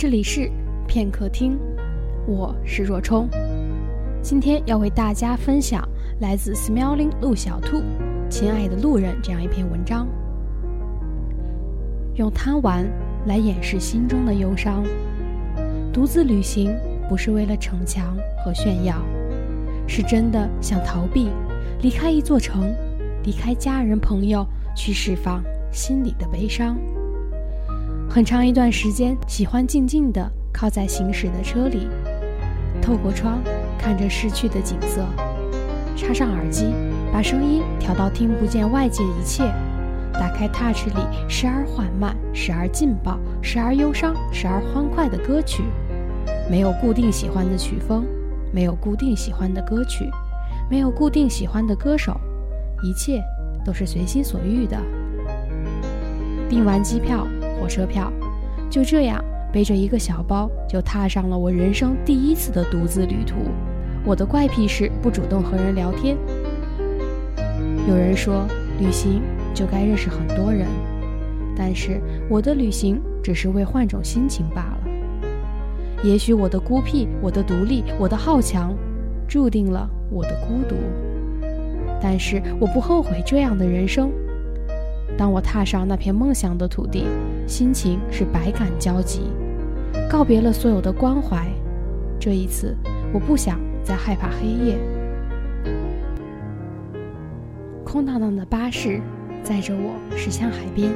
这里是片刻听，我是若冲，今天要为大家分享来自 Smelling 陆小兔《亲爱的路人》这样一篇文章。用贪玩来掩饰心中的忧伤，独自旅行不是为了逞强和炫耀，是真的想逃避，离开一座城，离开家人朋友，去释放心里的悲伤。很长一段时间，喜欢静静地靠在行驶的车里，透过窗看着逝去的景色，插上耳机，把声音调到听不见外界一切，打开 Touch 里时而缓慢、时而劲爆、时而忧伤、时而欢快的歌曲。没有固定喜欢的曲风，没有固定喜欢的歌曲，没有固定喜欢的歌手，一切都是随心所欲的。订完机票。火车票，就这样背着一个小包，就踏上了我人生第一次的独自旅途。我的怪癖是不主动和人聊天。有人说，旅行就该认识很多人，但是我的旅行只是为换种心情罢了。也许我的孤僻，我的独立，我的好强，注定了我的孤独。但是我不后悔这样的人生。当我踏上那片梦想的土地，心情是百感交集，告别了所有的关怀。这一次，我不想再害怕黑夜。空荡荡的巴士载着我驶向海边，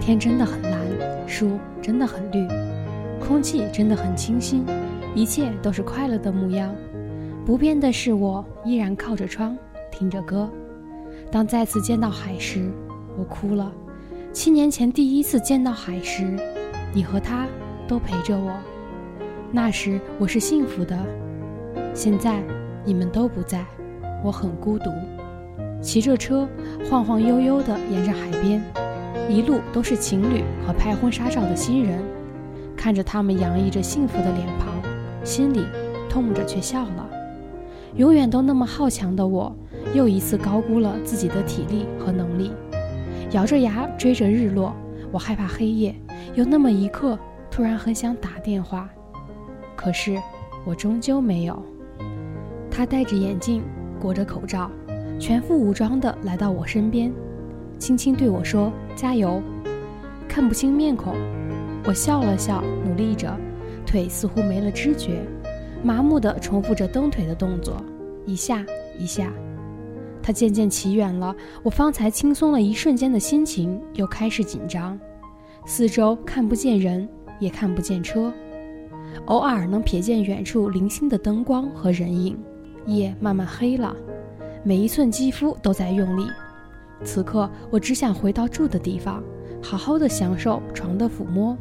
天真的很蓝，树真的很绿，空气真的很清新，一切都是快乐的模样。不变的是，我依然靠着窗听着歌。当再次见到海时，我哭了。七年前第一次见到海时，你和他都陪着我。那时我是幸福的。现在你们都不在，我很孤独。骑着车晃晃悠悠地沿着海边，一路都是情侣和拍婚纱照的新人。看着他们洋溢着幸福的脸庞，心里痛着却笑了。永远都那么好强的我，又一次高估了自己的体力和能力。咬着牙追着日落，我害怕黑夜。有那么一刻，突然很想打电话，可是我终究没有。他戴着眼镜，裹着口罩，全副武装地来到我身边，轻轻对我说：“加油。”看不清面孔，我笑了笑，努力着，腿似乎没了知觉，麻木地重复着蹬腿的动作，一下一下。他渐渐骑远了，我方才轻松了一瞬间的心情又开始紧张。四周看不见人，也看不见车，偶尔能瞥见远处零星的灯光和人影。夜慢慢黑了，每一寸肌肤都在用力。此刻，我只想回到住的地方，好好的享受床的抚摸。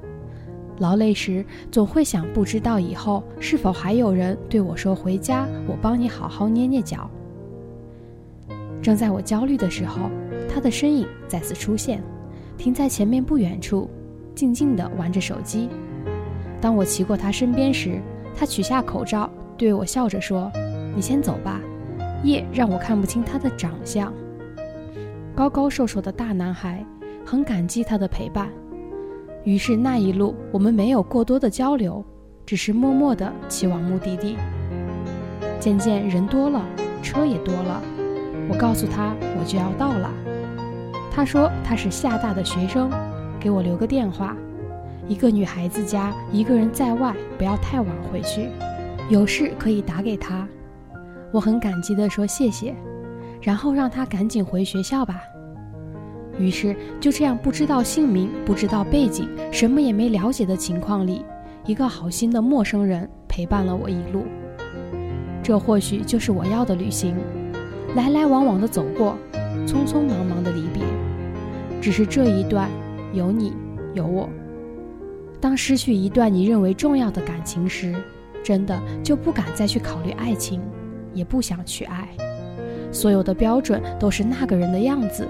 劳累时，总会想，不知道以后是否还有人对我说：“回家，我帮你好好捏捏脚。”正在我焦虑的时候，他的身影再次出现，停在前面不远处，静静地玩着手机。当我骑过他身边时，他取下口罩，对我笑着说：“你先走吧。”夜让我看不清他的长相，高高瘦瘦的大男孩，很感激他的陪伴。于是那一路我们没有过多的交流，只是默默地骑往目的地。渐渐人多了，车也多了。我告诉他我就要到了，他说他是厦大的学生，给我留个电话。一个女孩子家一个人在外，不要太晚回去，有事可以打给他。我很感激地说谢谢，然后让他赶紧回学校吧。于是就这样不知道姓名、不知道背景、什么也没了解的情况里，一个好心的陌生人陪伴了我一路。这或许就是我要的旅行。来来往往的走过，匆匆忙忙的离别，只是这一段有你有我。当失去一段你认为重要的感情时，真的就不敢再去考虑爱情，也不想去爱。所有的标准都是那个人的样子，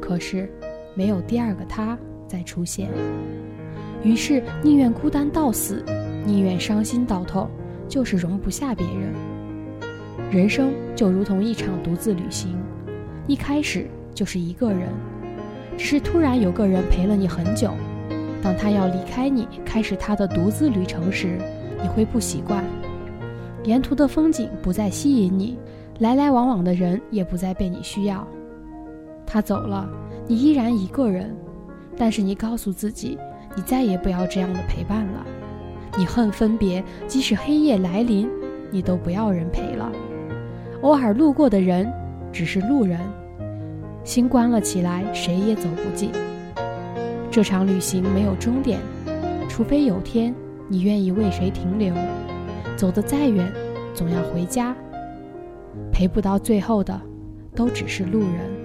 可是没有第二个他再出现。于是宁愿孤单到死，宁愿伤心到痛，就是容不下别人。人生就如同一场独自旅行，一开始就是一个人，只是突然有个人陪了你很久。当他要离开你，开始他的独自旅程时，你会不习惯。沿途的风景不再吸引你，来来往往的人也不再被你需要。他走了，你依然一个人，但是你告诉自己，你再也不要这样的陪伴了。你恨分别，即使黑夜来临，你都不要人陪了。偶尔路过的人，只是路人。心关了起来，谁也走不进。这场旅行没有终点，除非有天你愿意为谁停留。走得再远，总要回家。陪不到最后的，都只是路人。